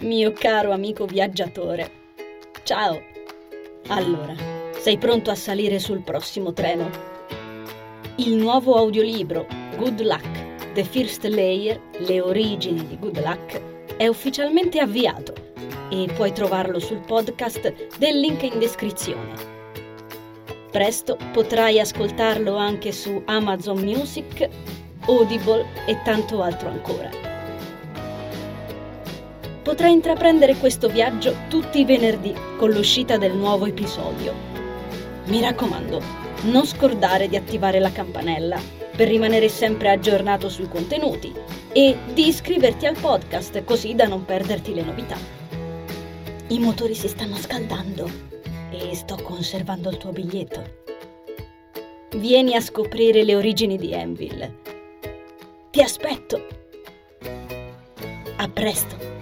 mio caro amico viaggiatore. Ciao. Allora, sei pronto a salire sul prossimo treno? Il nuovo audiolibro Good Luck, The First Layer, le origini di Good Luck, è ufficialmente avviato e puoi trovarlo sul podcast del link in descrizione. Presto potrai ascoltarlo anche su Amazon Music, Audible e tanto altro ancora. Potrai intraprendere questo viaggio tutti i venerdì con l'uscita del nuovo episodio. Mi raccomando, non scordare di attivare la campanella per rimanere sempre aggiornato sui contenuti e di iscriverti al podcast così da non perderti le novità. I motori si stanno scaldando e sto conservando il tuo biglietto. Vieni a scoprire le origini di Enville. Ti aspetto. A presto.